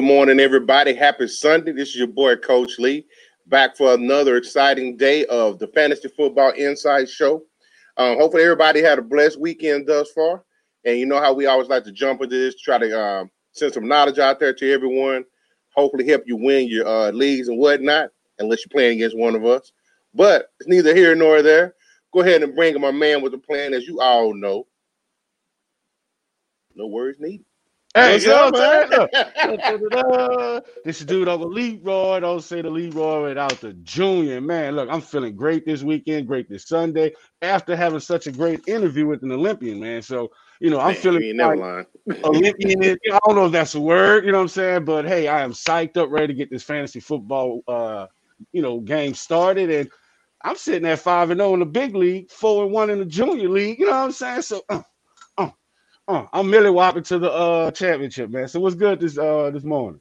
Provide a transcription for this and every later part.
Good morning, everybody. Happy Sunday. This is your boy, Coach Lee, back for another exciting day of the Fantasy Football Insight Show. Um, hopefully, everybody had a blessed weekend thus far. And you know how we always like to jump into this, try to um, send some knowledge out there to everyone, hopefully, help you win your uh, leagues and whatnot, unless you're playing against one of us. But it's neither here nor there. Go ahead and bring my man with the plan, as you all know. No words needed. Hey, What's you know I'm saying? this dude over Leroy. Don't say the Leroy without the junior. Man, look, I'm feeling great this weekend, great this Sunday, after having such a great interview with an Olympian, man. So, you know, I'm man, feeling like Olympian. I don't know if that's a word, you know what I'm saying? But hey, I am psyched up, ready to get this fantasy football uh, you know, game started. And I'm sitting at five and zero oh in the big league, four and one in the junior league. You know what I'm saying? So uh, uh, I'm Millie Whopping to the uh championship, man. So what's good this uh this morning?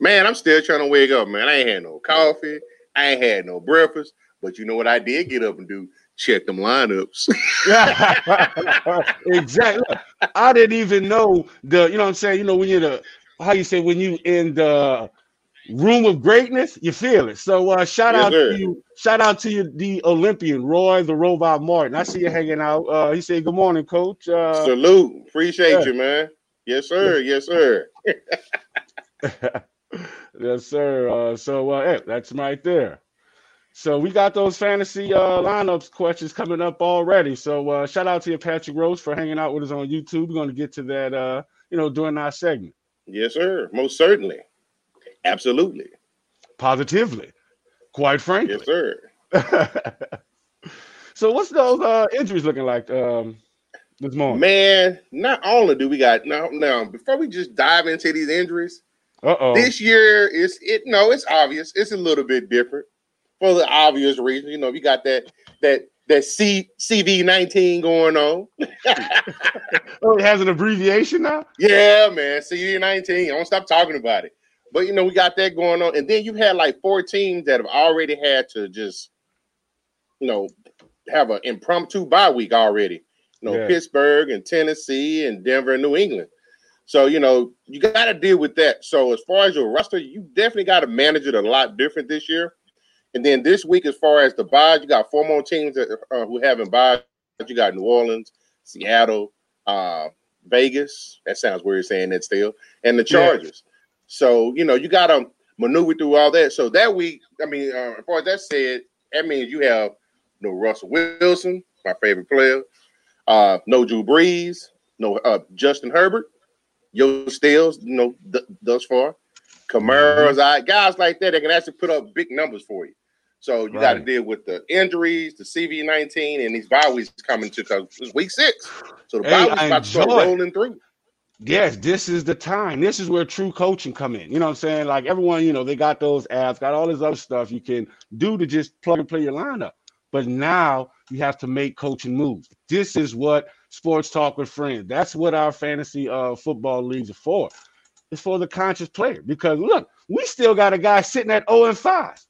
Man, I'm still trying to wake up, man. I ain't had no coffee, I ain't had no breakfast, but you know what I did get up and do? Check them lineups. exactly. I didn't even know the, you know what I'm saying? You know, when you're the how you say when you in the room of greatness, you feel it. So uh, shout yes, out sir. to you, shout out to you, the Olympian Roy the Robot Martin. I see you hanging out. Uh, he said, "Good morning, Coach." Uh, Salute, appreciate yeah. you, man. Yes, sir. Yes, sir. yes, sir. Uh, so uh, hey, that's right there. So we got those fantasy uh, lineups questions coming up already. So uh, shout out to you, Patrick Rose, for hanging out with us on YouTube. We're going to get to that, uh, you know, during our segment. Yes, sir. Most certainly. Absolutely. Positively. Quite frankly. Yes, sir. so what's those uh, injuries looking like um, this morning? Man, not only do we got now now before we just dive into these injuries, uh-oh. This year is it no, it's obvious. It's a little bit different for the obvious reason. You know, you got that that that C CV nineteen going on. oh, it has an abbreviation now. Yeah, man, CV nineteen. I don't stop talking about it. But you know, we got that going on, and then you had like four teams that have already had to just, you know, have an impromptu bye week already. You know, yeah. Pittsburgh and Tennessee and Denver and New England. So you know, you got to deal with that. So as far as your roster, you definitely got to manage it a lot different this year. And then this week, as far as the buys, you got four more teams that uh, who haven't buys. You got New Orleans, Seattle, uh, Vegas. That sounds weird saying that still, and the Chargers. Yeah. So you know you got to maneuver through all that. So that week, I mean, uh, as far as that said, that means you have no Russell Wilson, my favorite player, uh, no Drew Brees, no uh, Justin Herbert, Yo Stills, you know, th- thus far, Kamara's mm-hmm. guys like that that can actually put up big numbers for you. So you right. got to deal with the injuries, the CV19, and these bye weeks coming to because it's week six. So the hey, bye weeks about to start rolling through yes, this is the time. This is where true coaching come in. You know what I'm saying? Like everyone, you know, they got those apps, got all this other stuff you can do to just plug and play your lineup. But now you have to make coaching moves. This is what sports talk with friends. That's what our fantasy uh, football leagues are for. It's for the conscious player. Because look, we still got a guy sitting at 0 and 5.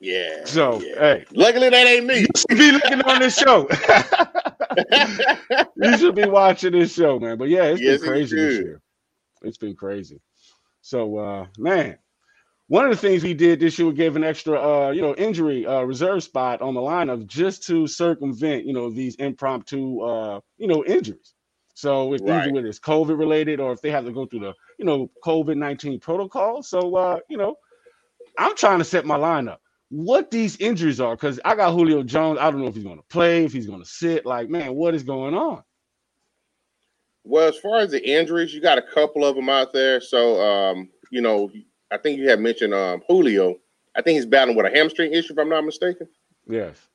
Yeah. So yeah. hey, luckily that ain't me. You should be looking on this show. you should be watching this show, man. But yeah, it's yes, been crazy this year. It's been crazy. So uh man, one of the things we did this year, we gave an extra uh, you know, injury uh reserve spot on the lineup just to circumvent, you know, these impromptu uh, you know, injuries. So if right. either it's COVID related or if they have to go through the, you know, COVID 19 protocol. So uh, you know, I'm trying to set my lineup what these injuries are because I got Julio Jones. I don't know if he's going to play, if he's going to sit. Like, man, what is going on? Well, as far as the injuries, you got a couple of them out there. So, um, you know, I think you had mentioned um, Julio. I think he's battling with a hamstring issue, if I'm not mistaken. Yes.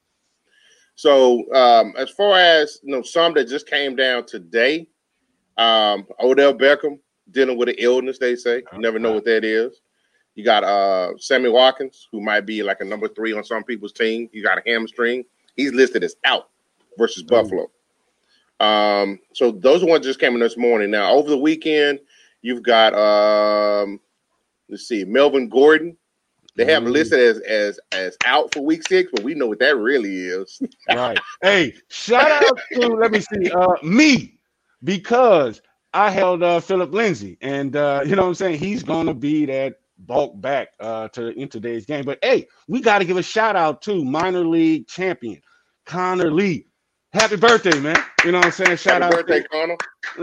So, um, as far as you know, some that just came down today, um, Odell Beckham dealing with an illness. They say you never know what that is. You got uh Sammy Watkins, who might be like a number three on some people's team. You got a hamstring. He's listed as out versus mm. Buffalo. Um, so those ones just came in this morning. Now over the weekend, you've got um, let's see, Melvin Gordon. They have mm. listed as as as out for week six, but we know what that really is. right. Hey, shout out to let me see, uh, me because I held uh, Philip Lindsay, and uh, you know what I'm saying. He's to be that bulk back uh, to in today's game. But hey, we got to give a shout out to minor league champion Connor Lee. Happy birthday, man! You know what I'm saying. Shout Happy out birthday, Connor.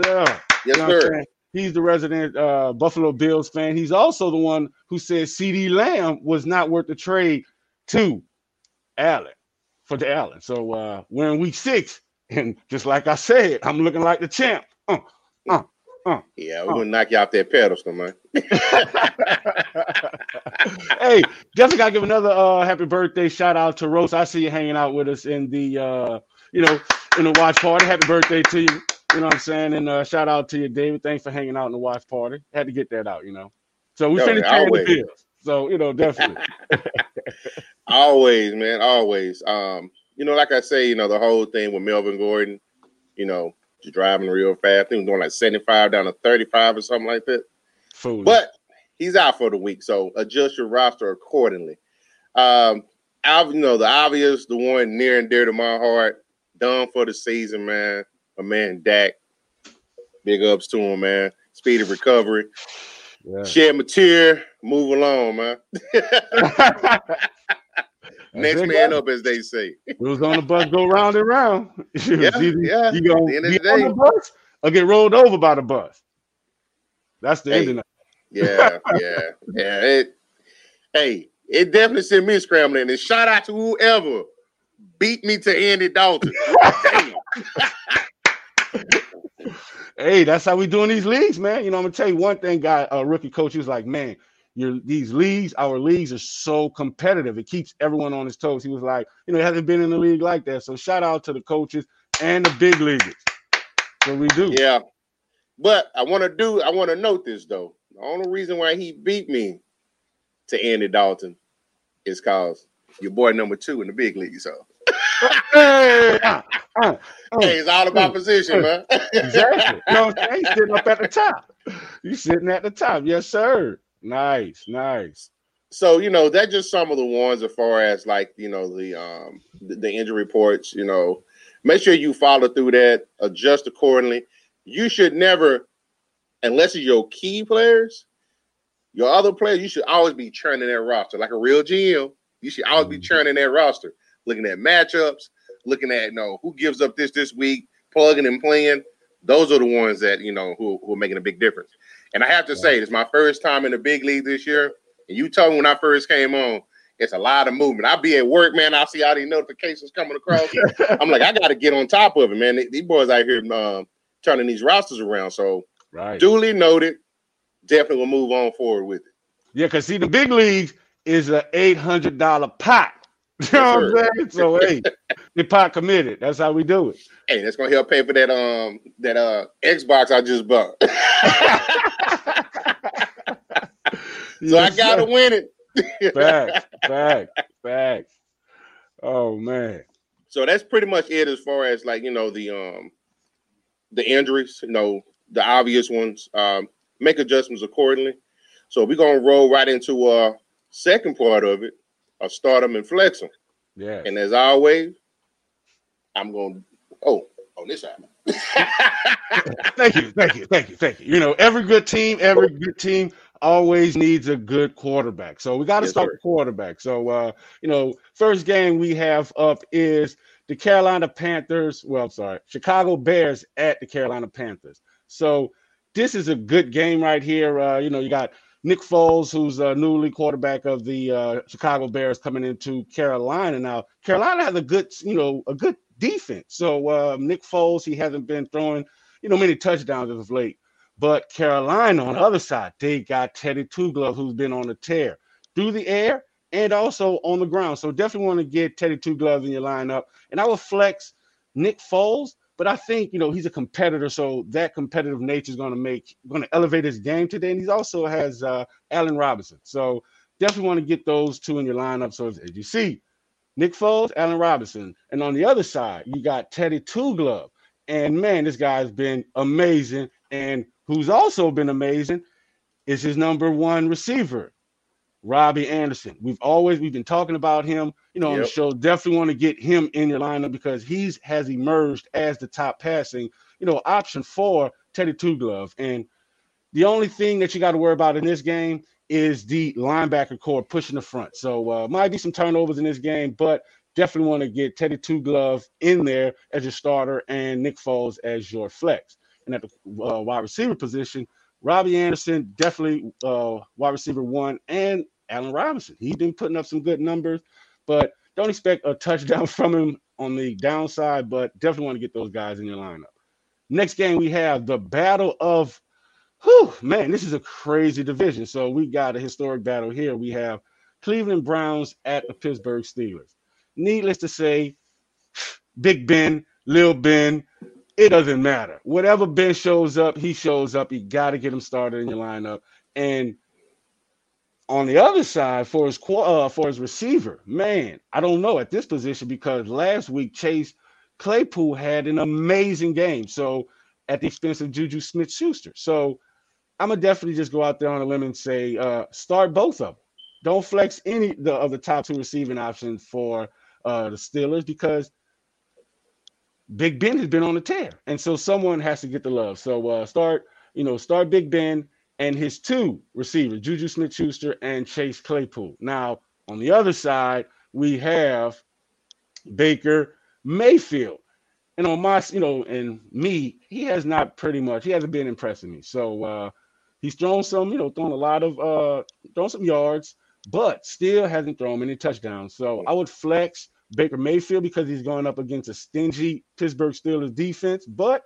yeah. Yes, You know sir. He's the resident uh, Buffalo Bills fan. He's also the one who said CeeDee Lamb was not worth the trade to Allen for the Allen. So uh, we're in week six, and just like I said, I'm looking like the champ. Uh, Yeah, we're gonna knock you off that pedestal, man. hey, definitely gotta give another uh, happy birthday shout out to Rose. I see you hanging out with us in the uh, you know in the watch party. Happy birthday to you. You know what I'm saying? And uh, shout out to you, David. Thanks for hanging out in the watch party. Had to get that out, you know. So we Yo, finished paying the bills. So you know, definitely. Always, man, always. Um, you know, like I say, you know, the whole thing with Melvin Gordon, you know, driving real fast. I think was going like 75 down to 35 or something like that. Foolish. But he's out for the week, so adjust your roster accordingly. Um, I, you know, the obvious, the one near and dear to my heart, done for the season, man. My man Dak. Big ups to him, man. Speedy recovery. yeah. Shed my tear. Move along, man. Next man up, as they say. Wheels on the bus go round and round. Yeah, either yeah. You gonna the end of be the on the bus or get rolled over by the bus. That's the Hey. ending. Of Yeah, yeah, yeah. It, hey, it definitely sent me scrambling. And shout out to whoever beat me to Andy Dalton. Hey, that's how we doing these leagues, man. You know, I'm gonna tell you one thing, guy, a rookie coach, he was like, man, your these leagues, our leagues are so competitive. It keeps everyone on his toes. He was like, you know, he hasn't been in a league like that. So shout out to the coaches and the big leaguers. So we do. Yeah. But I want to do, I want to note this though. The only reason why he beat me to Andy Dalton is because your boy number two in the big league. So Hey, hey, it's all about position, man. exactly. You know what I'm? He's sitting up at the top. You sitting at the top. Yes, sir. Nice, nice. so you know that's just some of the ones as far as like you know the um the, the injury reports you know make sure you follow through that adjust accordingly you should never unless it's your key players your other players you should always be churning that roster like a real gm you should always be Mhm. churning that roster looking at matchups looking at you know who gives up this this week plugging and playing those are the ones that you know who, who are making a big difference and i have to say it's my first time in the big league this year and you told me when I first came on, it's a lot of movement. I'll be at work, man. I'll see all these notifications coming across. I'm like, I got to get on top of it, man. These boys out here um, turning these rosters around. So Right. duly noted. Definitely will move on forward with it. Yeah, because see, the big leagues is a eight hundred dollar pot. You know what I'm saying? So hey, the pot committed. That's how we do it. Hey, that's gonna help pay for that um that uh Xbox I just bought. so I gotta sir. win it. facts, facts, facts. Oh man. so that's pretty much it as far as like you know the um the injuries you know the obvious ones um make adjustments accordingly so we're gonna roll right into uh second part of it uh start them and flex them Yeah. and as always i'm gonna oh on this side Thank you, thank you, thank you, thank you. You know, every good team, every good team always needs a good quarterback. So we got to Yes, start sir. quarterback. So uh, you know, first game we have up is the Carolina Panthers. Well, sorry, Chicago Bears at the Carolina Panthers. So this is a good game right here. Uh, you know, you got Nick Foles, who's a newly quarterback of the uh, Chicago Bears, coming into Carolina. Now, Carolina has a good, you know, a good defense. So uh, Nick Foles, he hasn't been throwing, you know, many touchdowns as of late. But Carolina, on the other side, they got Teddy Two Glove, who's been on a tear through the air and also on the ground. So definitely want to get Teddy Two Gloves in your lineup. And I will flex Nick Foles, but I think you know he's a competitor, so that competitive nature is going to make going to elevate his game today. And he also has uh, Allen Robinson, so definitely want to get those two in your lineup. So as you see, Nick Foles, Allen Robinson, and on the other side you got Teddy Two Glove, and man, this guy's been amazing. And who's also been amazing is his number one receiver, Robbie Anderson. We've always we've been talking about him, you know, on the show. Definitely want to get him in your lineup because he's has emerged as the top passing, you know, option for Teddy Two Glove. And the only thing that you got to worry about in this game is the linebacker core pushing the front. So uh, might be some turnovers in this game, but definitely want to get Teddy Two Glove in there as your starter and Nick Foles as your flex. And at the uh, wide receiver position, Robbie Anderson definitely uh, wide receiver one, and Allen Robinson. He's been putting up some good numbers, but don't expect a touchdown from him on the downside. But definitely want to get those guys in your lineup. Next game we have the battle of Whew, man, this is a crazy division. So we got a historic battle here. We have Cleveland Browns at the Pittsburgh Steelers. Needless to say, Big Ben, Lil Ben, it doesn't matter. Whatever Ben shows up, he shows up. You got to get him started in your lineup. And on the other side, for his uh, for his receiver, man, I don't know at this position because last week Chase Claypool had an amazing game. So at the expense of Juju Smith Schuster. So I'm gonna definitely just go out there on a limb and say uh, start both of them. Don't flex any of the top two receiving options for uh, the Steelers because Big Ben has been on the tear, and so someone has to get the love. So uh, start, you know, start Big Ben and his two receivers, Juju Smith-Schuster and Chase Claypool. Now on the other side, we have Baker Mayfield. And on my, you know, and me, he has not pretty much, he hasn't been impressing me. So uh, He's thrown some, you know, thrown a lot of uh thrown some yards, but still hasn't thrown any touchdowns. So I would flex Baker Mayfield because he's going up against a stingy Pittsburgh Steelers defense. But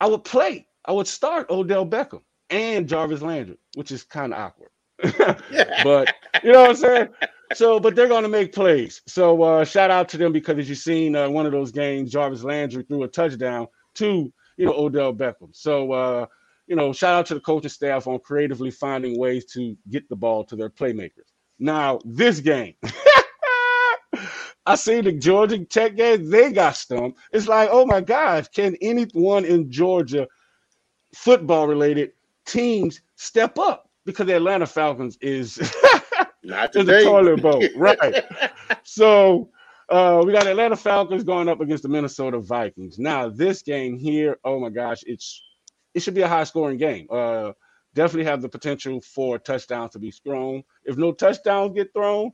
I would play, I would start Odell Beckham and Jarvis Landry, which is kind of awkward. but you know what I'm saying? So, but they're going to make plays. So, uh, shout out to them because as you've seen uh, one of those games, Jarvis Landry threw a touchdown to you know Odell Beckham. So, uh, you know, shout out to the coaching staff on creatively finding ways to get the ball to their playmakers. Now, this game, I see the Georgia Tech game, they got stumped. It's like, oh my gosh, can anyone in Georgia football related teams step up? Because the Atlanta Falcons is not the toilet boat, right? so uh, we got Atlanta Falcons going up against the Minnesota Vikings. Now, this game here, oh my gosh, it's it should be a high scoring game. Uh, definitely have the potential for touchdowns to be thrown. If no touchdowns get thrown,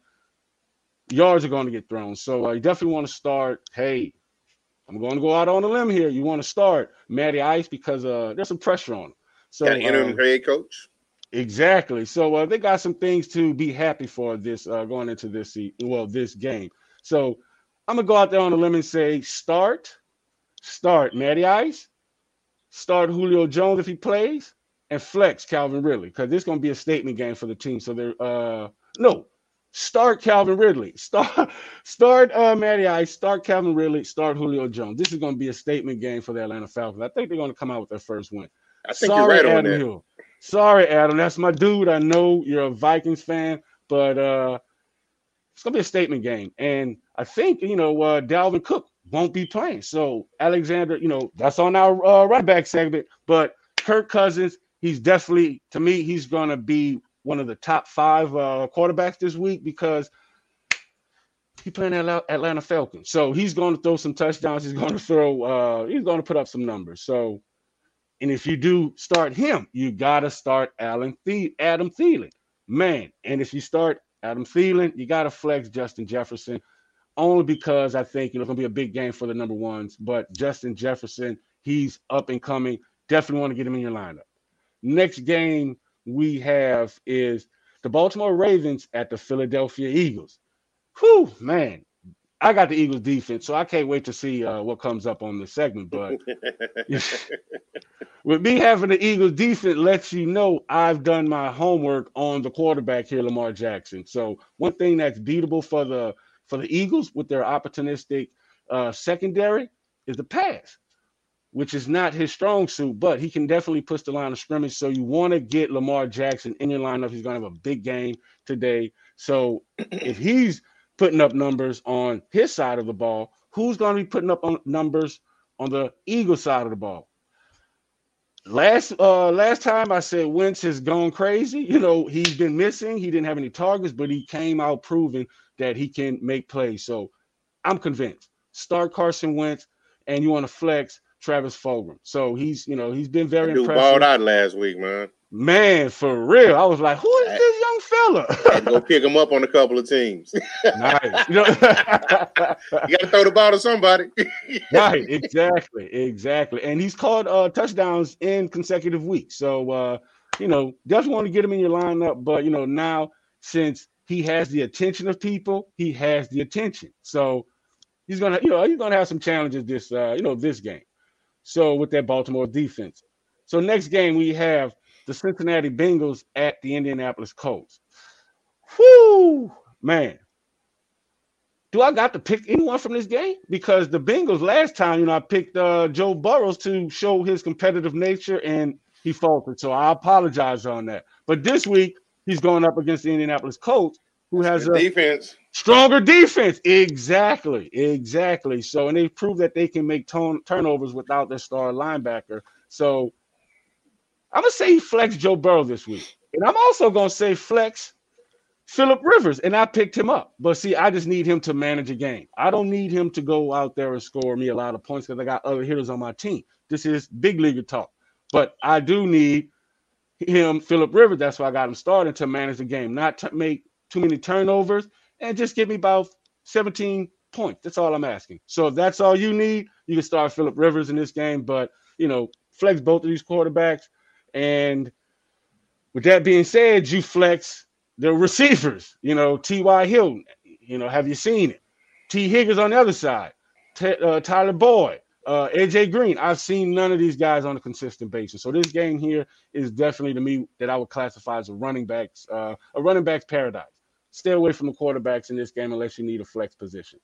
yards are going to get thrown. So uh, you definitely want to start. Hey, I'm going to go out on a limb here. You want to start Matty Ice because uh, there's some pressure on him. So got interim uh, head coach. Exactly. So uh, they got some things to be happy for this uh, going into this well this game. So I'm gonna go out there on a limb and say start, start Matty Ice, start Julio Jones if he plays, and flex Calvin Ridley because this is going to be a statement game for the team. So they're uh no, start Calvin Ridley, start start uh Matty Ice, start Calvin Ridley, start Julio Jones. This is going to be a statement game for the Atlanta Falcons. I think they're going to come out with their first win. I think Sorry, you're right Adam Hill. Sorry, Adam. That's my dude. I know you're a Vikings fan, but uh it's gonna be a statement game. And I think you know uh Dalvin Cook won't be playing. So Alexander, you know, that's on our uh, right back segment. But Kirk Cousins, he's definitely to me, he's going to be one of the top five uh, quarterbacks this week because he's playing at Atlanta Falcons. So he's going to throw some touchdowns. He's going to throw. Uh, he's going to put up some numbers. So, and if you do start him, you got to start Alan The- Adam Thielen, man. And if you start Adam Thielen, you got to flex Justin Jefferson only because I think you know it's gonna be a big game for the number ones. But Justin Jefferson, he's up and coming. Definitely want to get him in your lineup. Next game we have is the Baltimore Ravens at the Philadelphia Eagles. Whew, man. I got the Eagles defense, so I can't wait to see uh, what comes up on this segment. But with me having the Eagles defense, lets you know I've done my homework on the quarterback here, Lamar Jackson. So one thing that's beatable for the for the Eagles with their opportunistic uh, secondary is the pass, which is not his strong suit, but he can definitely push the line of scrimmage. So you want to get Lamar Jackson in your lineup. He's going to have a big game today. So if he's putting up numbers on his side of the ball, who's going to be putting up on numbers on the Eagle side of the ball? Last uh last time I said Wentz has gone crazy. You know, he's been missing. He didn't have any targets, but he came out proving that he can make plays. So I'm convinced. Start Carson Wentz, and you want to flex Travis Fulgham. So he's, you know, he's been very Dude impressive. balled out last week, man. Man, for real. I was like, who is this young fella? Had to go pick him up on a couple of teams. nice. You, know? you got to throw the ball to somebody. right, exactly, exactly. And he's caught uh, touchdowns in consecutive weeks. So, uh, you know, just want to get him in your lineup. But, you know, now since he has the attention of people, he has the attention. So he's gonna, you know, he's gonna have some challenges this, uh, you know, this game. So with that Baltimore defense. So next game we have the Cincinnati Bengals at the Indianapolis Colts. Whoo, man. Do I got to pick anyone from this game? Because the Bengals last time, you know, I picked uh, Joe Burrows to show his competitive nature and he faltered. So I apologize on that. But this week, he's going up against the Indianapolis Colts, who has a defense. stronger defense. Exactly, exactly. So, and they prove that they can make tone, turnovers without their star linebacker. So, I'm gonna say he flexed Joe Burrow this week, and I'm also gonna say flex Philip Rivers, and I picked him up. But see, I just need him to manage a game. I don't need him to go out there and score me a lot of points because I got other hitters on my team. This is big league talk. But I do need him, Philip Rivers. That's why I got him started to manage the game, not to make too many turnovers, and just give me about 17 points. That's all I'm asking. So if that's all you need, you can start Philip Rivers in this game. But you know, flex both of these quarterbacks. And with that being said, you flex the receivers. You know, T.Y. Hilton. You know, have you seen it? T. Higgins on the other side. T- uh, Tyler Boyd. Uh, AJ Green, I've seen none of these guys on a consistent basis. So this game here is definitely to me that I would classify as a running backs, uh, a running backs paradise. Stay away from the quarterbacks in this game unless you need a flex position.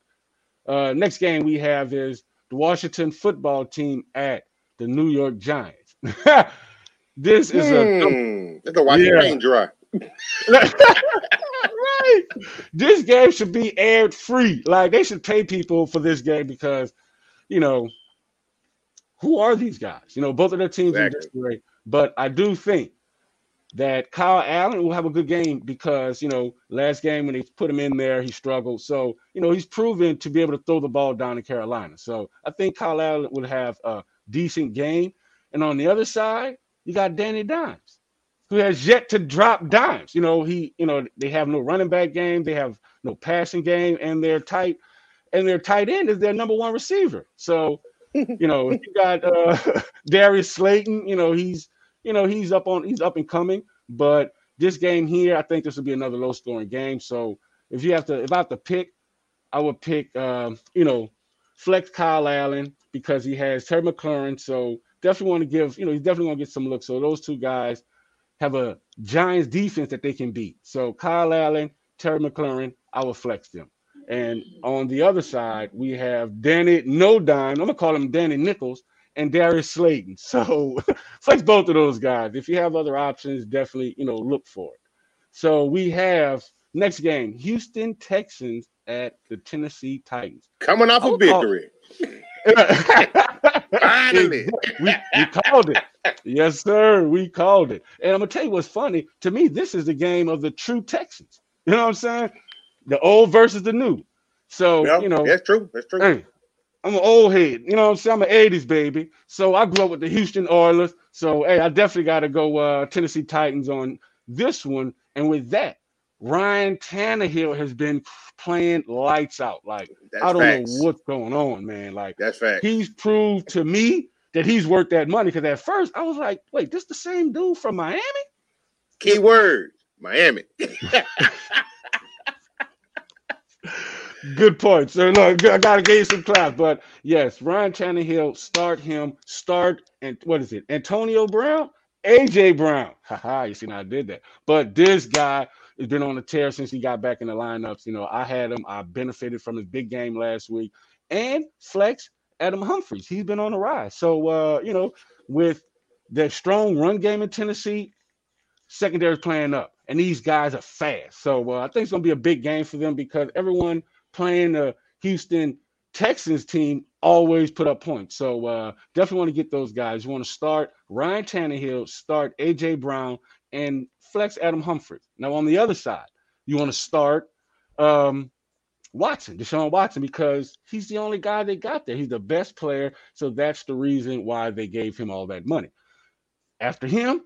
Uh, next game we have is the Washington football team at the New York Giants. this is a Hmm. Let the white Yeah. rain dry. right. This game should be aired free. Like they should pay people for this game because, you know, who are these guys? You know, both of their teams are Exactly. just great. But I do think that Kyle Allen will have a good game because, you know, last game when they put him in there, he struggled. So, you know, he's proven to be able to throw the ball down in Carolina. So I think Kyle Allen would have a decent game. And on the other side, you got Danny Dimes who has yet to drop dimes. You know, he, you know, they have no running back game, they have no passing game, and they're tight, and their tight end is their number one receiver. So, you know, you got uh Darius Slayton, you know, he's, you know, he's up on, he's up and coming. But this game here, I think this will be another low scoring game. So if you have to, if I have to pick, I would pick, um, you know, flex Kyle Allen because he has Terry McLaurin. So definitely want to give, you know, he's definitely going to get some looks. So those two guys have a Giants defense that they can beat. So Kyle Allen, Terry McLaurin, I will flex them. And on the other side, we have Danny No Dime. I'm gonna call him Danny Nichols and Darius Slayton. So flex both of those guys. If you have other options, definitely you know look for it. So we have next game: Houston Texans at the Tennessee Titans. Coming off a victory. oh. Finally. we, we called it. Yes, sir. We called it. And I'm gonna tell you what's funny. To me, this is the game of the true Texans. You know what I'm saying? The old versus the new. So Yeah, you know, that's true. That's true. hey, I'm an old head. You know what I'm saying? I'm an 80s baby. So I grew up with the Houston Oilers. So hey, I definitely got to go uh, Tennessee Titans on this one. And with that, Ryan Tannehill has been playing lights out. Like That's I don't facts. know what's going on, man. Like That's fact. he's proved to me that he's worth that money. Because at first I was like, wait, this the same dude from Miami? Key word, Miami. Good point. So look, I gotta give you some clap. But yes, Ryan Tannehill, start him, start and what is it? Antonio Brown, AJ Brown. Haha, you see I did that. But this guy has been on the tear since he got back in the lineups. You know, I had him, I benefited from his big game last week. And flex Adam Humphries. He's been on the rise. So uh, you know, with the strong run game in Tennessee, secondary's playing up, and these guys are fast. So uh, I think it's gonna be a big game for them because everyone playing the Houston Texans team always put up points. So uh, definitely want to get those guys. You want to start Ryan Tannehill, start AJ Brown, and flex Adam Humphries. Now on the other side, you want to start um, Watson, Deshaun Watson, because he's the only guy they got there. He's the best player. So that's the reason why they gave him all that money. After him,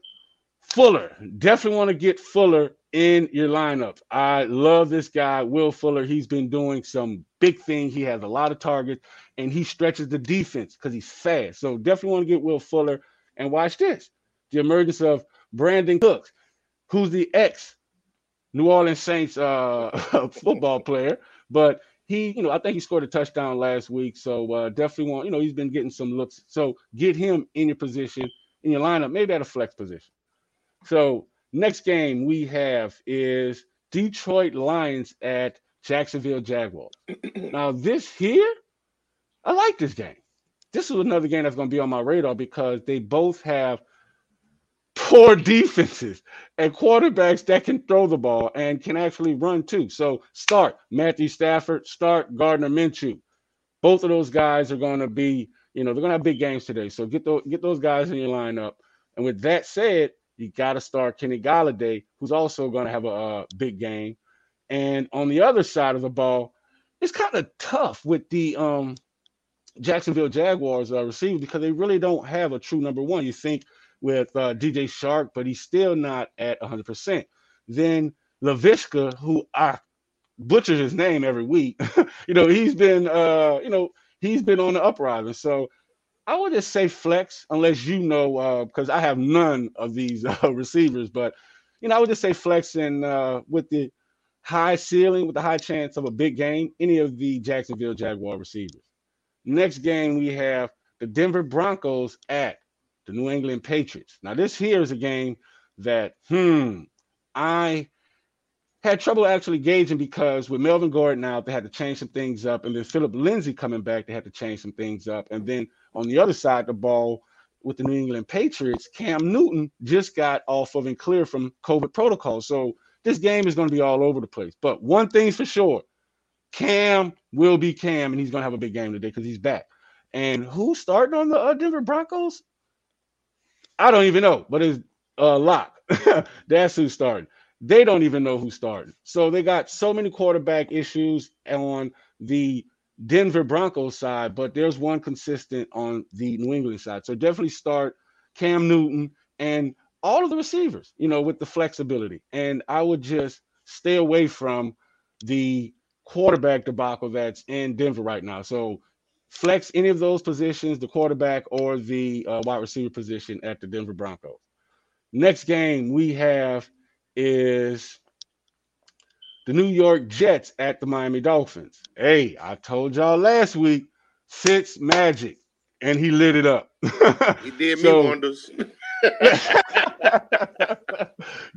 Fuller. Definitely want to get Fuller in your lineup. I love this guy, Will Fuller. He's been doing some big things. He has a lot of targets and he stretches the defense because he's fast. So definitely want to get Will Fuller. And watch this the emergence of Brandin Cooks, who's the ex New Orleans Saints uh, football player. But he, you know, I think he scored a touchdown last week. So uh, definitely want, you know, he's been getting some looks. So get him in your position, in your lineup, maybe at a flex position. So next game we have is Detroit Lions at Jacksonville Jaguars. now, this here, I like this game. This is another game that's going to be on my radar because they both have poor defenses and quarterbacks that can throw the ball and can actually run too. So start Matthew Stafford, start Gardner Minshew. Both of those guys are going to be, you know, they're going to have big games today. So get those get those guys in your lineup. And with that said, you got to start Kenny Golladay, who's also going to have a, a, big game. And on the other side of the ball, it's kind of tough with the um, Jacksonville Jaguars uh, receiver because they really don't have a true number one. You think with uh, DJ Chark, but he's still not at 100%. Then Laviska, who I butcher his name every week, you know, he's been, uh, you know, he's been on the uprising. So I would just say flex, unless you know, because uh, I have none of these uh, receivers. But you know, I would just say flex, and uh, with the high ceiling, with the high chance of a big game, any of the Jacksonville Jaguar receivers. Next game we have the Denver Broncos at the New England Patriots. Now, this here is a game that, hmm, I had trouble actually gauging because with Melvin Gordon out, they had to change some things up, and then Phillip Lindsay coming back, they had to change some things up, and then on the other side the ball, with the New England Patriots, Cam Newton just got off of and clear from COVID protocol. So this game is going to be all over the place. But one thing's for sure Cam will be Cam, and he's going to have a big game today because he's back. And who's starting on the uh, Denver Broncos? I don't even know, but it's a lock. That's who's starting. They don't even know who's starting. So they got so many quarterback issues on the Denver Broncos side, but there's one consistent on the New England side. So definitely start Cam Newton and all of the receivers, you know, with the flexibility. And I would just stay away from the quarterback debacle that's in Denver right now. So flex any of those positions, the quarterback or the uh, wide receiver position at the Denver Broncos. Next game we have is the New York Jets at the Miami Dolphins. Hey, I told y'all last week, Fitz magic, and he lit it up. he did so, me wonders.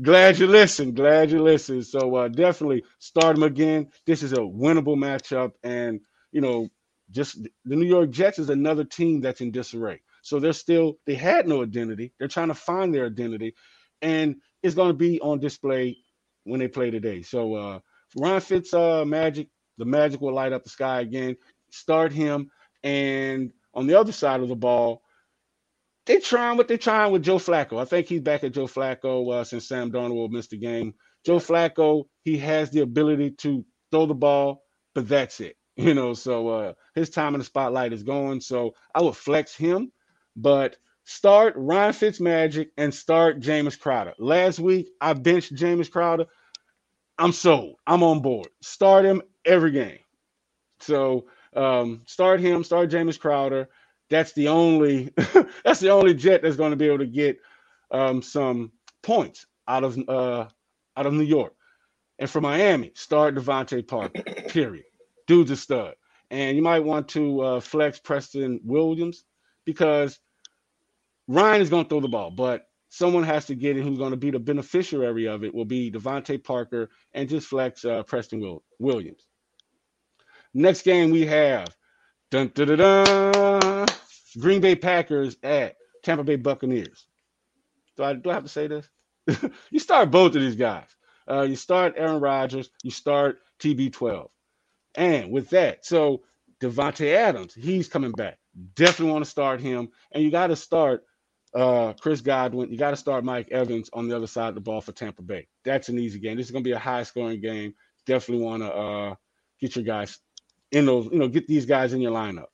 glad you listened. Glad you listened. So uh, definitely start him again. This is a winnable matchup, and you know, just the New York Jets is another team that's in disarray. So they're still they had no identity. They're trying to find their identity, and it's going to be on display when they play today. So uh Ryan Fitz uh Magic, the Magic will light up the sky again. Start him, and on the other side of the ball, they trying what they're trying with Joe Flacco. I think he's back at Joe Flacco uh, since Sam Darnold missed the game. Joe Flacco, he has the ability to throw the ball, but that's it. You know, so uh, his time in the spotlight is going. So I would flex him, but start Ryan Fitzmagic and start Jamison Crowder. Last week I benched Jamison Crowder. I'm sold. I'm on board. Start him every game. So um, start him, start Jamison Crowder. That's the only that's the only jet that's going to be able to get um, some points out of uh, out of New York. And for Miami, start DeVante Parker. Period. Dude's a stud. And you might want to uh, flex Preston Williams because Ryan is going to throw the ball, but someone has to get it who's going to be the beneficiary of it will be DeVante Parker and just flex uh, Preston Will- Williams. Next game we have dun, dun, dun, dun, Green Bay Packers at Tampa Bay Buccaneers. Do I, do I have to say this? you start both of these guys. Uh, you start Aaron Rodgers, you start TB12. And with that, so Davante Adams, he's coming back. Definitely want to start him. And you got to start uh, Chris Godwin. You got to start Mike Evans on the other side of the ball for Tampa Bay. That's an easy game. This is going to be a high scoring game. Definitely want to uh, get your guys in those, you know, get these guys in your lineup.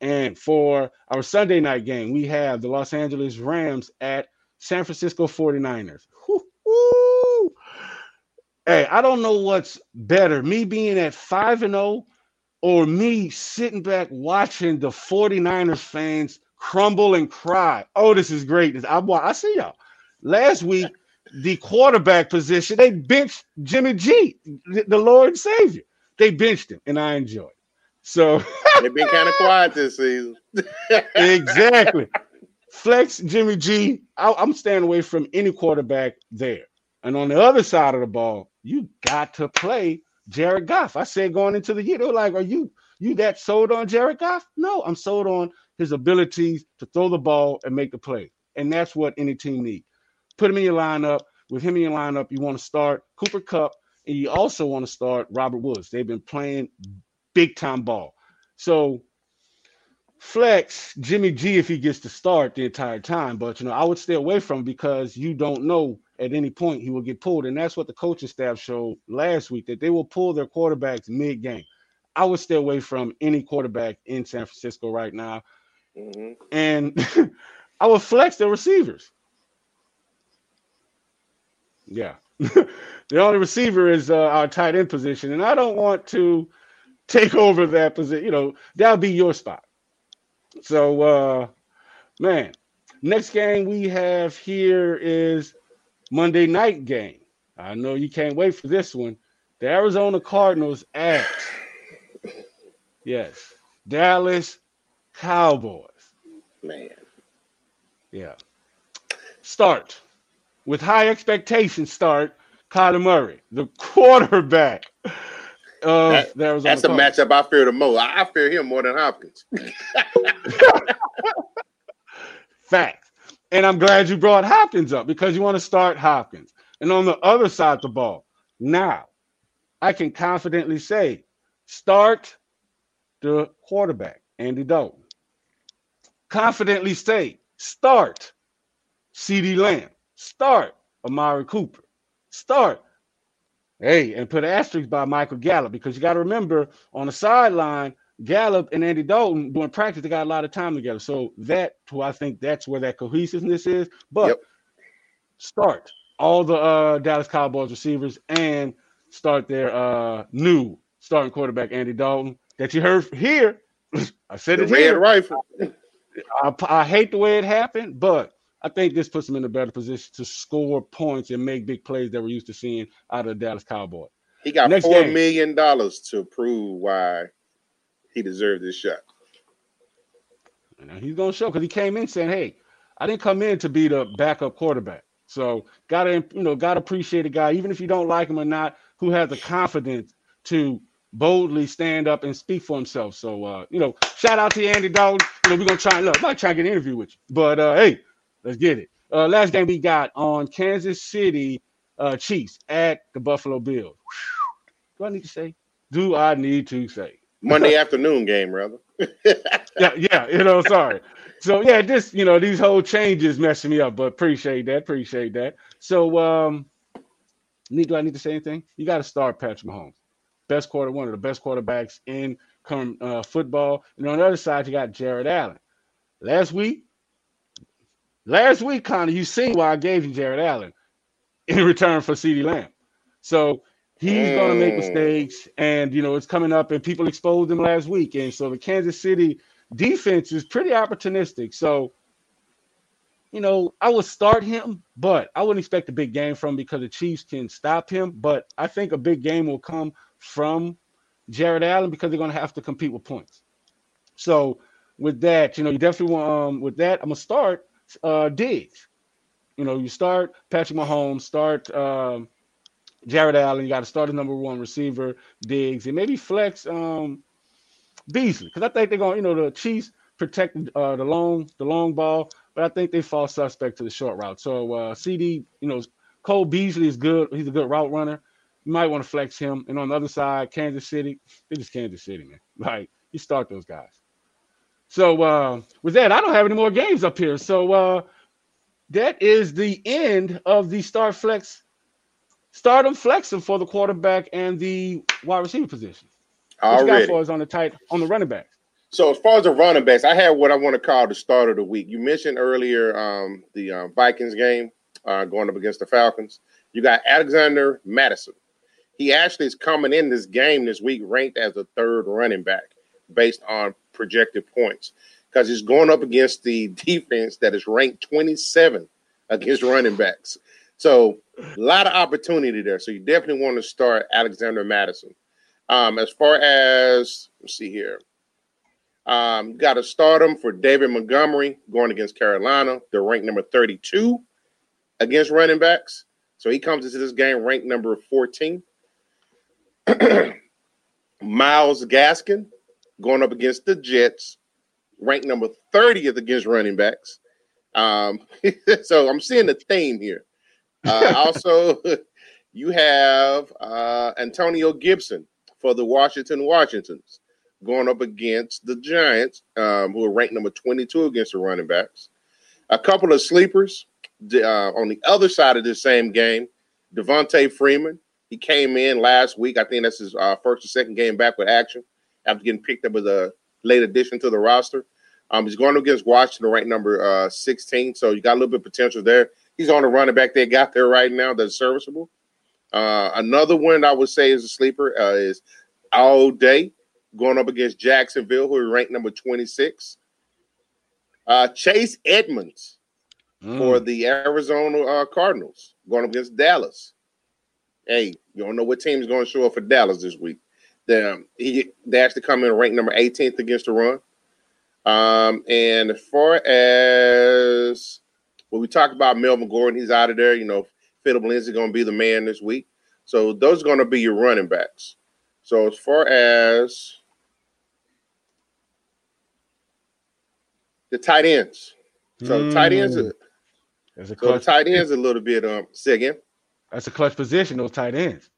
And for our Sunday night game, we have the Los Angeles Rams at San Francisco 49ers. Woo-hoo! Hey, I don't know what's better, me being at 5 and 0 or me sitting back watching the 49ers fans crumble and cry. Oh, this is great. I, I see y'all. Last week, the quarterback position, they benched Jimmy G, the Lord Savior. They benched him, and I enjoyed. it. So they've been kind of quiet this season. exactly. Flex Jimmy G. I, I'm staying away from any quarterback there. And on the other side of the ball, you got to play Jared Goff. I said going into the year, they were like, "Are you you that sold on Jared Goff?" No, I'm sold on his abilities to throw the ball and make the play, and that's what any team needs. Put him in your lineup. With him in your lineup, you want to start Cooper Kupp and you also want to start Robert Woods. They've been playing big time ball. So flex Jimmy G if he gets to start the entire time, but you know I would stay away from because you don't know at any point he will get pulled, and that's what the coaching staff showed last week that they will pull their quarterbacks mid game. I would stay away from any quarterback in San Francisco right now, mm-hmm. and I would flex their receivers. Yeah, the only receiver is uh, our tight end position, and I don't want to take over that position. You know, that'll be your spot. So, uh, man, next game we have here is Monday night game. I know you can't wait for this one. The Arizona Cardinals at yes, Dallas Cowboys. Man. Yeah. Start with high expectations. Start Kyler Murray, the quarterback of that, the Arizona That's Cardinals. a matchup I fear the most. I, I fear him more than Hopkins. Fact. And I'm glad you brought Hopkins up because you want to start Hopkins. And on the other side of the ball, now I can confidently say start the quarterback, Andy Dalton. Confidently say start CeeDee Lamb. Start Amari Cooper. Start. Hey, and put an asterisk by Michael Gallup because you got to remember on the sideline, Gallup and Andy Dalton doing practice, they got a lot of time together. So that, who I think that's where that cohesiveness is. But yep. start all the uh, Dallas Cowboys receivers and start their uh, new starting quarterback Andy Dalton that you heard here. I said the it here. Rifle. I, I hate the way it happened, but I think this puts them in a better position to score points and make big plays that we're used to seeing out of the Dallas Cowboys. He got Next four game. million dollars to prove why he deserved this shot. And he's gonna show because he came in saying, "Hey, I didn't come in to be the backup quarterback." So gotta you know gotta appreciate a guy, even if you don't like him or not, who has the confidence to boldly stand up and speak for himself. So uh, you know, shout out to Andy Dalton. You know, we're gonna try and look, I might try and get an interview with you. But uh, hey, let's get it. Uh, last game we got on Kansas City uh, Chiefs at the Buffalo Bills. Do I need to say? Do I need to say? Monday afternoon game, rather. yeah, yeah, you know, sorry. So yeah, this, you know, these whole changes messing me up, but appreciate that, appreciate that. So um need do I need to say anything? You got to start Patrick Mahomes. Best quarter, one of the best quarterbacks in current uh, football. And on the other side, you got Jared Allen. Last week, last week, Connor, you seen why I gave you Jared Allen in return for CeeDee Lamb. So he's going to make mistakes, and you know it's coming up, and people exposed him last week, and so the Kansas City defense is pretty opportunistic. So, you know, I would start him, but I wouldn't expect a big game from him because the Chiefs can stop him. But I think a big game will come from Jared Allen because they're going to have to compete with points. So, with that, you know, you definitely want. Um, with that, I'm gonna start uh, Diggs. You know, you start Patrick Mahomes, start. Um, Jared Allen, you got to start a number one receiver, Diggs, and maybe flex um Beasley because I think they're going. You know, the Chiefs protect uh, the long the long ball, but I think they fall suspect to the short route. So uh, CeeDee, you know, Cole Beasley is good. He's a good route runner. You might want to flex him. And on the other side, Kansas City, it is just Kansas City, man. Like you start those guys. So uh, with that, I don't have any more games up here. So uh, that is the end of the Star flex Start them flexing for the quarterback and the wide receiver position. What Already. you got for us on the tight on the running backs? So as far as the running backs, I have what I want to call the start of the week. You mentioned earlier um, the uh, Vikings game uh, going up against the Falcons. You got Alexander Mattison. He actually is coming in this game this week ranked as a third running back based on projected points because he's going up against the defense that is ranked 27 against running backs. So a lot of opportunity there. So you definitely want to start Alexander Mattison. Um, as far as let's see here, um, got to start him for David Montgomery going against Carolina. They're ranked number 32 against running backs. So he comes into this game ranked number 14. Myles Gaskin going up against the Jets, ranked number 30th against running backs. Um, so I'm seeing the theme here. Uh, also, you have uh, Antonio Gibson for the Washington Washingtons going up against the Giants, um, who are ranked number 22 against the running backs. A couple of sleepers uh, on the other side of this same game. Devonta Freeman, he came in last week. I think that's his uh, first or second game back with action after getting picked up as a late addition to the roster. Um, he's going against Washington, ranked number uh, 16. So you got a little bit of potential there. He's on the running back they got there right now that's serviceable. Uh, another one I would say is a sleeper uh, is All Day going up against Jacksonville, who are ranked number 26. Uh, Chase Edmonds mm. for the Arizona uh, Cardinals going up against Dallas. Hey, you don't know what team is going to show up for Dallas this week. They, um, he, they actually come in ranked number 18th against the run. Um, and as far as when we talk about Melvin Gordon, he's out of there. You know, Philip Lindsay going to be the man this week. So those are going to be your running backs. So as far as the tight ends, so mm. tight ends, are, That's a so tight ends a little bit um. Say again. That's a clutch position. Those tight ends.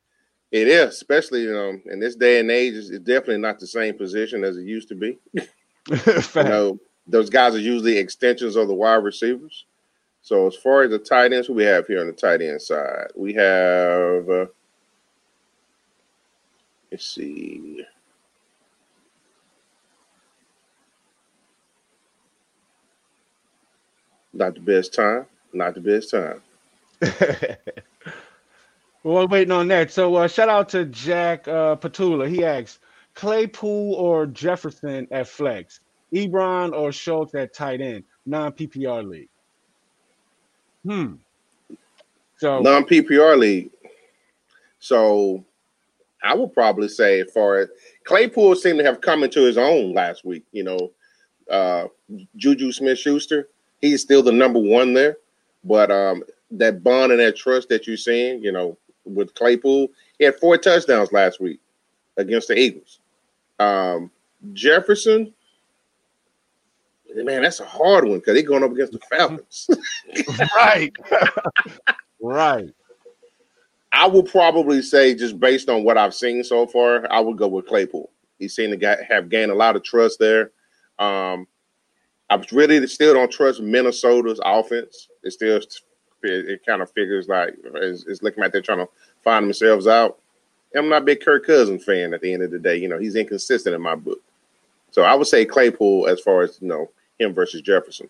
It is, especially know, in this day and age, it's, definitely not the same position as it used to be. you know, those guys are usually extensions of the wide receivers. So as far as the tight ends, who we have here on the tight end side, we have. Uh, let's see. Not the best time. Not the best time. well, we're waiting on that. So, uh, shout out to Jack uh, Patula. He asks Claypool or Jefferson at flex, Ebron or Schultz at tight end, non PPR league. Hmm. So non PPR league. So I would probably say far as Claypool seemed to have come into his own last week. You know, uh, Juju Smith Schuster, he's still the number one there. But um, that bond and that trust that you're seeing, you know, with Claypool, he had four touchdowns last week against the Eagles. Um, Jefferson, man, that's a hard one because they're going up against the Falcons. right. right. I would probably say, just based on what I've seen so far, I would go with Claypool. He seemed to have gained a lot of trust there. Um, I really still don't trust Minnesota's offense. It still it, it kind of figures like it's, it's, looking like they're trying to find themselves out. I'm not a big Kirk Cousins fan at the end of the day. You know, he's inconsistent in my book. So I would say Claypool as far as you know him versus Jefferson.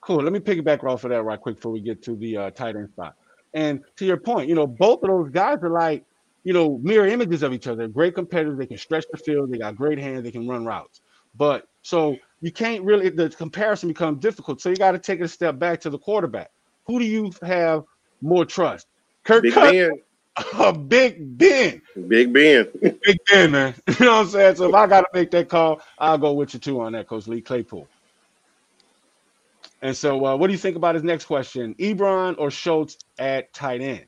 Cool. Let me piggyback off of that right quick before we get to the uh, tight end spot. And to your point, you know, both of those guys are like, you know, mirror images of each other. Great competitors. They can stretch the field. They got great hands. They can run routes. But so you can't really the comparison becomes difficult. So you got to take a step back to the quarterback. Who do you have more trust? Kirk Big Ben. Uh, Big Ben. Big Ben. Big Ben, man. You know what I'm saying? So if I got to make that call, I'll go with you too on that, Coach Lee Claypool. And so, uh, what do you think about his next question? Ebron or Schultz at tight end?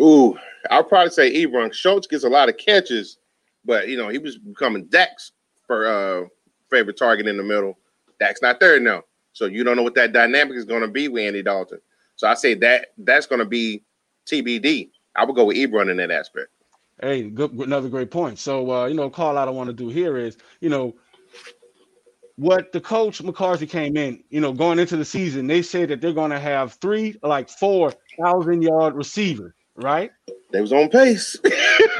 Ooh, I'll probably say Ebron. Schultz gets a lot of catches, but you know he was becoming Dak's for uh, favorite target in the middle. Dak's not there now, so you don't know what that dynamic is going to be with Andy Dalton. So I say that that's going to be TBD. I would go with Ebron in that aspect. Hey, good, another great point. So uh, you know, call out I want to do here is you know what the coach McCarthy came in, you know, going into the season, they said that they're going to have three, like four thousand yard receivers, right? They was on pace.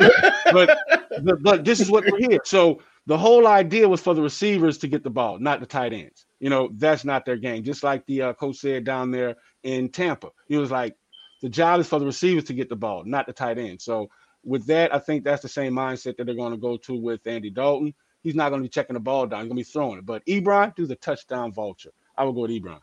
but but, but this is what we're here. So the whole idea was for the receivers to get the ball, not the tight ends. You know, that's not their game. Just like the uh, coach said down there in Tampa, he was like, the job is for the receivers to get the ball, not the tight end. So with that, I think that's the same mindset that they're going to go to with Andy Dalton. He's not going to be checking the ball down. He's going to be throwing it. But Ebron, do the touchdown vulture. I will go with Ebron.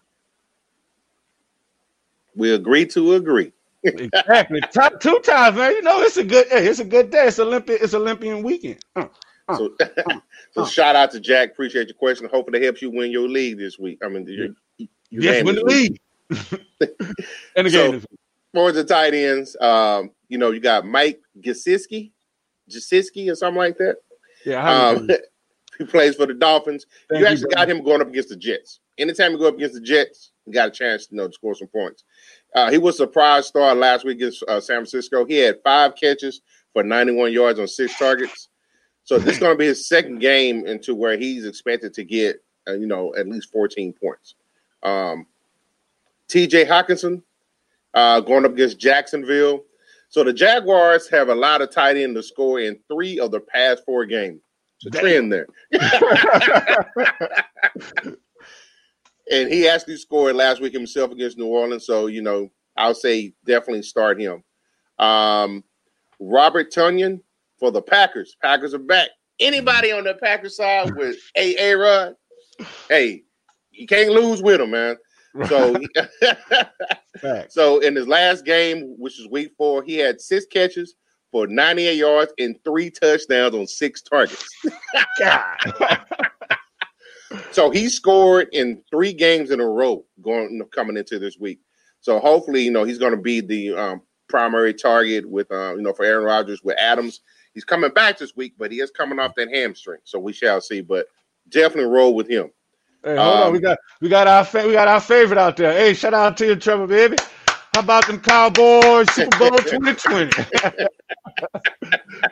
We agree to agree. exactly. Top two times, man. You know, it's a good hey, it's a good day. It's Olympic, it's Olympian weekend. Uh, uh, so, uh, so shout out to Jack. Appreciate your question. Hopefully that helps you win your league this week. I mean, you, you yes, win the league. and again, so, for the tight ends, um, you know, you got Mike Gesicki, Gesicki or something like that. Yeah, um, he plays for the Dolphins. Thank you actually you, got him going up against the Jets. Anytime you go up against the Jets, you got a chance you know, to score some points. Uh, he was a surprise star last week against uh, San Francisco. He had five catches for 91 yards on six targets. So this is going to be his second game into where he's expected to get, uh, you know, at least 14 points. Um, T.J. Hockenson uh, going up against Jacksonville. So the Jaguars have a lot of tight end to score in three of the past four games. The trend there. and he actually scored last week himself against New Orleans. So you know, I'll say definitely start him. Um, Robert Tonyan for the Packers. Packers are back. Anybody on the Packers side with A. A. Rod? Hey, you can't lose with him, man. So, so in his last game, which is week four, he had six catches for 98 yards and three touchdowns on six targets. so he scored in three games in a row going coming into this week. So hopefully, you know, he's going to be the um, primary target with, uh, you know, for Aaron Rodgers with Adams. He's coming back this week, but he is coming off that hamstring, so we shall see. But definitely roll with him. Hey, hold um, on, we got we got our fa- we got our favorite out there. Hey, shout out to you, Trevor, baby. How about them Cowboys Super Bowl 2020?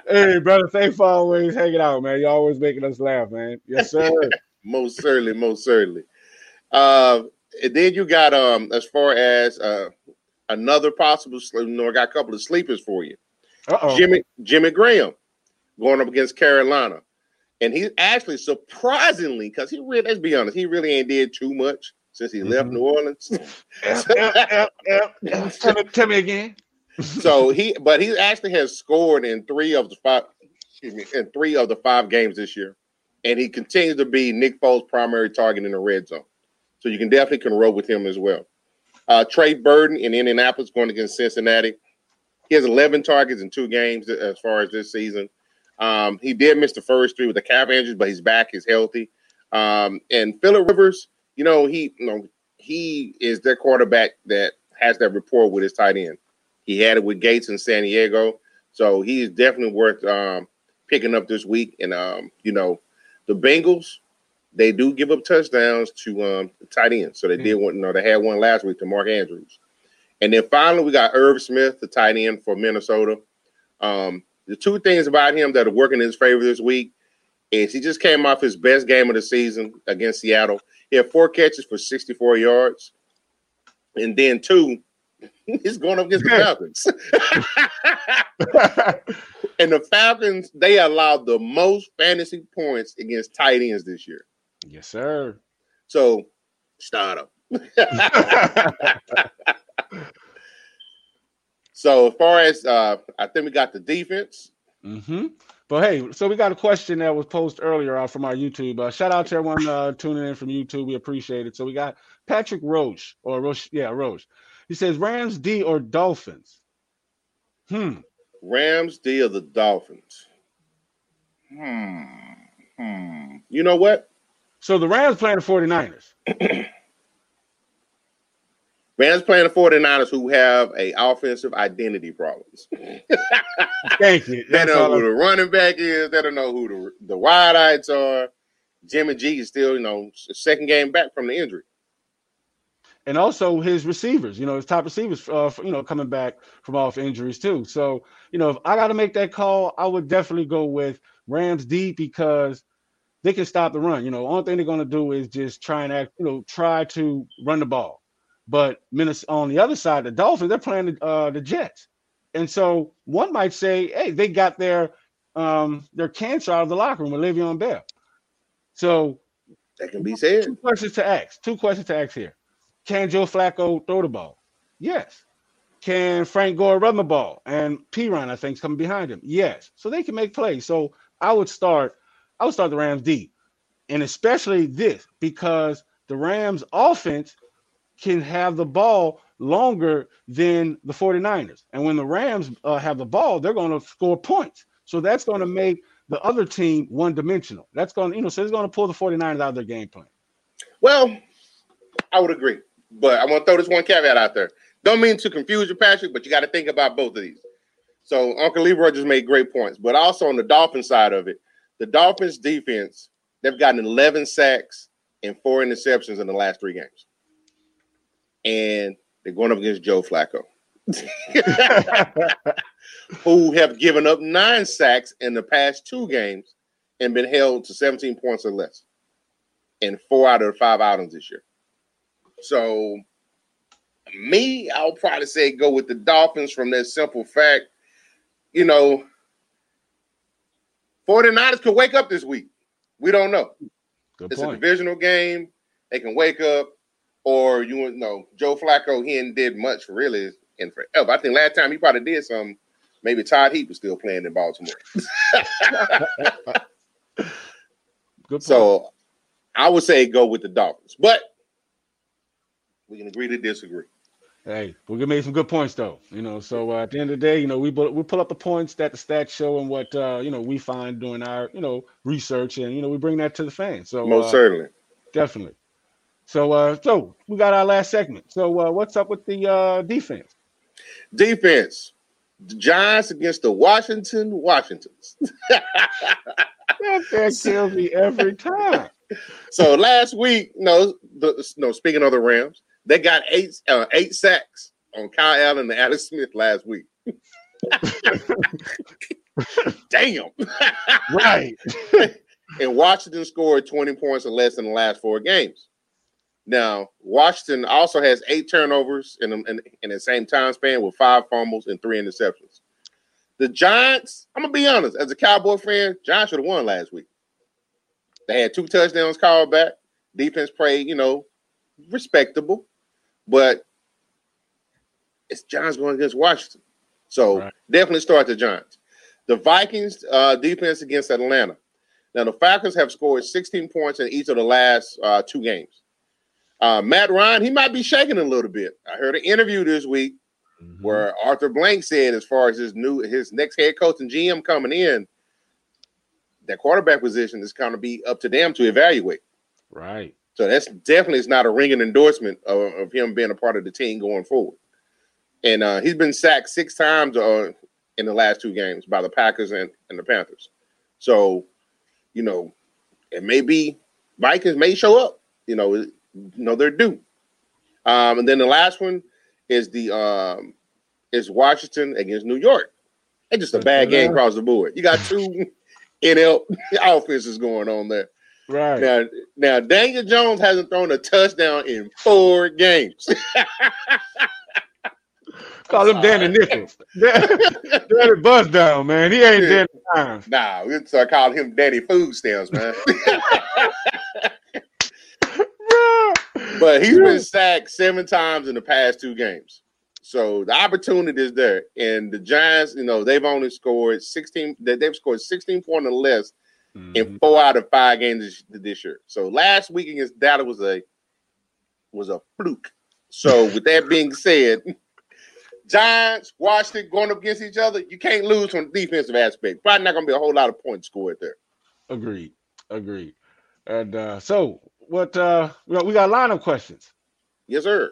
hey, brother, thanks for always hanging out, man. You're always making us laugh, man. Yes, sir. most certainly, most certainly. Uh, and then you got um as far as uh another possible sleep. You know, I got a couple of sleepers for you. Uh-oh. Jimmy Jimmy Graham going up against Carolina. And he actually surprisingly, because he really, let's be honest, he really ain't did too much since he mm-hmm. left New Orleans. tell, me, tell me again. so he, but he actually has scored in three of the five, excuse me, in three of the five games this year, and he continues to be Nick Foles' primary target in the red zone. So you can definitely can roll with him as well. Uh, Trey Burton in Indianapolis going against Cincinnati. He has 11 targets in two games as far as this season. Um, he did miss the first three with the calf injuries, but he's back. He's healthy. Um, and Philip Rivers, you know, he you know he is their quarterback that has that rapport with his tight end. He had it with Gates in San Diego, so he is definitely worth um, picking up this week. And um, you know, the Bengals they do give up touchdowns to um, tight ends, so they mm-hmm. did one. You know, they had one last week to Mark Andrews, and then finally we got Irv Smith, the tight end for Minnesota. Um, the two things about him that are working in his favor this week is he just came off his best game of the season against Seattle. He had four catches for 64 yards. And then two, he's going up against the Falcons. and the Falcons, they allowed the most fantasy points against tight ends this year. Yes, sir. So start them. so as far as uh, I think we got the defense. Mm-hmm. But hey, so we got a question that was posted earlier uh, from our YouTube. Uh, shout out to everyone uh, tuning in from YouTube. We appreciate it. So we got Patrick Roach or Roche, yeah, Roach. He says Rams D or Dolphins. Hmm. Rams D or the Dolphins. Hmm. Hmm. You know what? So the Rams playing the 49ers. Rams playing the 49ers who have a offensive identity problems. Thank you. they don't know who the running back is. They don't know who the, the wide-eyes are. Jimmy G is still, you know, second game back from the injury. And also his receivers, you know, his top receivers, uh, you know, coming back from off injuries too. So, you know, if I got to make that call, I would definitely go with Rams D because they can stop the run. You know, only thing they're going to do is just try and act, you know, try to run the ball. But Minnesota, on the other side, the Dolphins, they're playing uh, the Jets. And so one might say, hey, they got their um, their cancer out of the locker room with Le'Veon Bell. So that can be said. Two questions to ask. Two questions to ask here. Can Joe Flacco throw the ball? Yes. Can Frank Gore run the ball? And Perine, I think, is coming behind him. Yes. So they can make plays. So I would start, I would start the Rams deep. And especially this, because the Rams offense can have the ball longer than the 49ers. And when the Rams uh, have the ball, they're going to score points. So that's going to make the other team one dimensional. That's going to, you know, so it's going to pull the 49ers out of their game plan. Well, I would agree. But I want to throw this one caveat out there. Don't mean to confuse you, Patrick, but you got to think about both of these. So Uncle Leroy just made great points. But also on the Dolphins side of it, the Dolphins defense, they've gotten 11 sacks and four interceptions in the last three games. And they're going up against Joe Flacco. who have given up nine sacks in the past two games and been held to 17 points or less in four out of five outings this year. So, me, I'll probably say go with the Dolphins from that simple fact. You know, 49ers could wake up this week. We don't know. Good it's point. a divisional game. They can wake up, or you know, Joe Flacco, he didn't did much really in forever. I think last time he probably did some. Maybe Todd Heap was still playing in Baltimore. Good so I would say go with the Dolphins, but we can agree to disagree. Hey, we made some good points though. You know, so uh, at the end of the day, you know, we we pull up the points that the stats show and what uh, you know we find doing our you know research, and you know we bring that to the fans. So most uh, certainly, definitely. So uh, so we got our last segment. So uh, what's up with the uh, defense? Defense the Giants against the Washington Washingtons. that kills me every time. So last week, no, the, no. Speaking of the Rams, they got eight uh, eight sacks on Kyle Allen and Alex Smith last week. Damn. right. and Washington scored 20 points or less in the last four games. Now, Washington also has eight turnovers in, in, in the same time span with five fumbles and three interceptions. The Giants, I'm gonna be honest, as a Cowboy fan, Giants should have won last week. They had two touchdowns called back. Defense played, you know, respectable, but it's Giants going against Washington. So right. definitely start the Giants. The Vikings uh, defense against Atlanta. Now the Falcons have scored 16 points in each of the last uh, two games. Uh, Matt Ryan, he might be shaking a little bit. I heard an interview this week mm-hmm. where Arthur Blank said, as far as his new his next head coach and GM coming in, that quarterback position is going to be up to them to evaluate. Right. So that's definitely it's not a ringing endorsement of, of, him being a part of the team going forward. And uh, he's been sacked six times uh, in the last two games by the Packers and, and the Panthers. So, you know, it may be Vikings may show up. You know, know they're due. Um, and then the last one is the um, is Washington against New York. It's just a bad game across the board. You got two NL offenses going on there. Right now, now Daniel Jones hasn't thrown a touchdown in four games. Call him Danny Nichols. Danny Buzz down, man. He ain't Danny Times. Nah, we start calling him Danny Food Stamps, man. But he's been sacked seven times in the past two games. So the opportunity is there. And the Giants, you know, they've only scored 16, they've scored 16 points or less mm-hmm. in four out of five games this, this, year. So last week against Dallas was a was a fluke. So with that being said, Giants, Washington going up against each other, you can't lose from the defensive aspect. Probably not gonna be a whole lot of points scored there. Agreed. Agreed. And uh, so what uh we got, we got lineup questions. Yes, sir.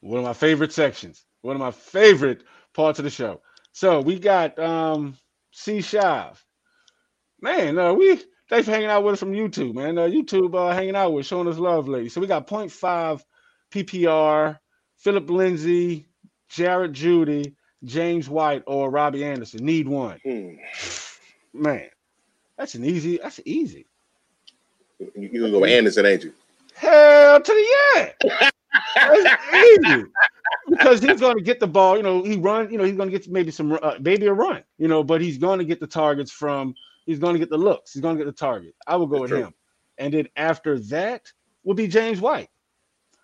One of my favorite sections. One of my favorite parts of the show. So we got um C Shav. Man, uh, we thanks for hanging out with us from YouTube, man. Uh, YouTube uh, hanging out with, showing us love, lady. So we got 0.5 PPR, Philip Lindsay, Jerry Jeudy, James White, or Robbie Anderson. Need one. Hmm. Man, that's an easy. That's easy. You, gonna go Anderson, ain't you? Hell to the yeah. That's easy. because he's going to get the ball. You know, he run. You know, he's going to get maybe some uh, maybe a run. You know, but he's going to get the targets from. He's going to get the looks. He's going to get the target. I will go That's with true. him. And then after that would be James White.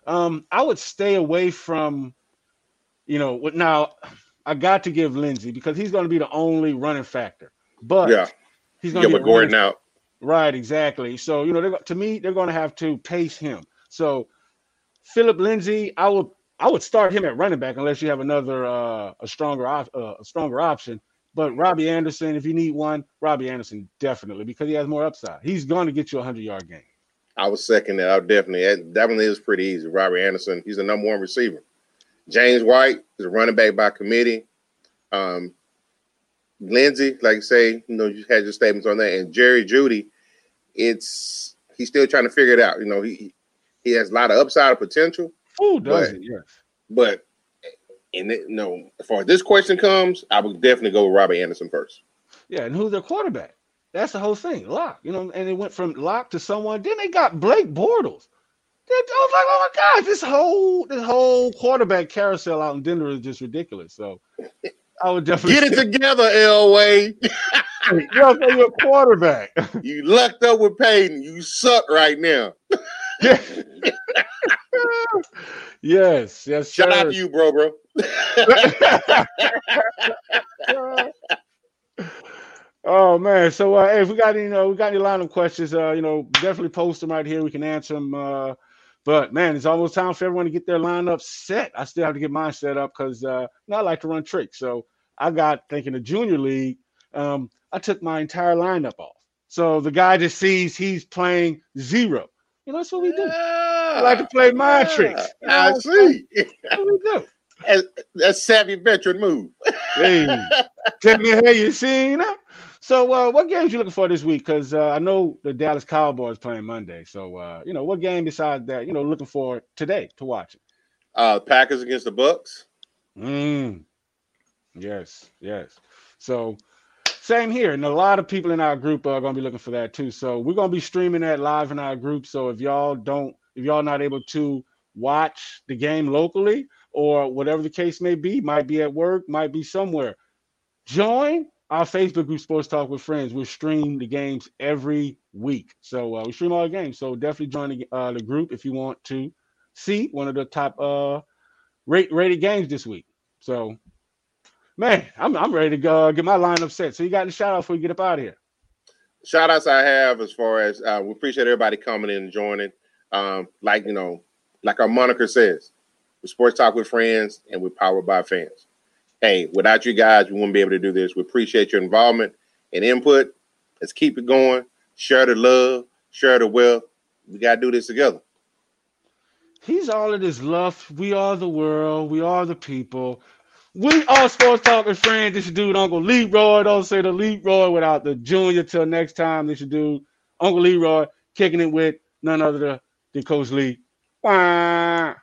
Um, I would stay away from, you know, now I got to give Lindsay because he's going to be the only running factor. But yeah, he's going to get Gordon out. Right, exactly. So you know, to me, they're going to have to pace him. So Philip Lindsay, I would I would start him at running back unless you have another uh, a stronger op- uh, a stronger option. But Robbie Anderson, if you need one, Robbie Anderson definitely because he has more upside. He's going to get you a hundred yard game. I was second that. I would definitely that one is pretty easy. Robbie Anderson, he's the number one receiver. James White is a running back by committee. Um, Lindsay, like you say, you know, you had your statements on that, and Jerry Jeudy, it's he's still trying to figure it out. You know, he he has a lot of upside potential. Oh, does but, Yes. But and it, no, as far as this question comes, I would definitely go with Robbie Anderson first. Yeah, and who's their quarterback? That's the whole thing. Lock, you know, and it went from lock to someone. Then they got Blake Bortles. I was like, oh my god, this whole this whole quarterback carousel out in Denver is just ridiculous. So I would definitely get it together, Elway. you're, a quarterback. you lucked up with Peyton. You suck right now. yes, yes. Shout sir. out to you, bro, bro. oh man, so uh, hey, if we got any, you know, we got any line of questions, uh, you know, definitely post them right here. We can answer them. Uh, but man, it's almost time for everyone to get their lineup set. I still have to get mine set up because uh, I like to run tricks. So I got thinking the junior league. Um, I took my entire lineup off. So the guy just sees he's playing zero. You know, that's what we do. Yeah, I like to play mind yeah, tricks. I see. That's what we do. That's, that's savvy veteran move. hey, tell me how you seen it. So, uh, what games you looking for this week? Because uh, I know the Dallas Cowboys playing Monday. So, uh, you know, what game besides that, you know, looking for today to watch it? Uh, Packers against the Bucs. Mm. Yes, yes. So, same here, and a lot of people in our group are going to be looking for that too. So, we're going to be streaming that live in our group. So, if y'all don't, if y'all not able to watch the game locally or whatever the case may be, might be at work, might be somewhere, join our Facebook group, Sports Talk with Friends. We stream the games every week. So uh, we stream all the games. So definitely join the, uh, the group if you want to see one of the top uh, rate, rated games this week. So, man, I'm, I'm ready to go uh, get my lineup set. So you got the shout out before we get up out of here. Shout outs I have as far as uh, we appreciate everybody coming in and joining. Um, like, you know, like our moniker says, we sports talk with friends and we're powered by fans hey, without you guys, we wouldn't be able to do this. We appreciate your involvement and input. Let's keep it going. Share the love, share the wealth. We got to do this together. He's all of this love. We are the world. We are the people. We are sports talking friends. This dude, Uncle Leroy. Don't say the Leroy without the junior. Till next time, this dude, Uncle Leroy, kicking it with none other than Coach Lee. Wah.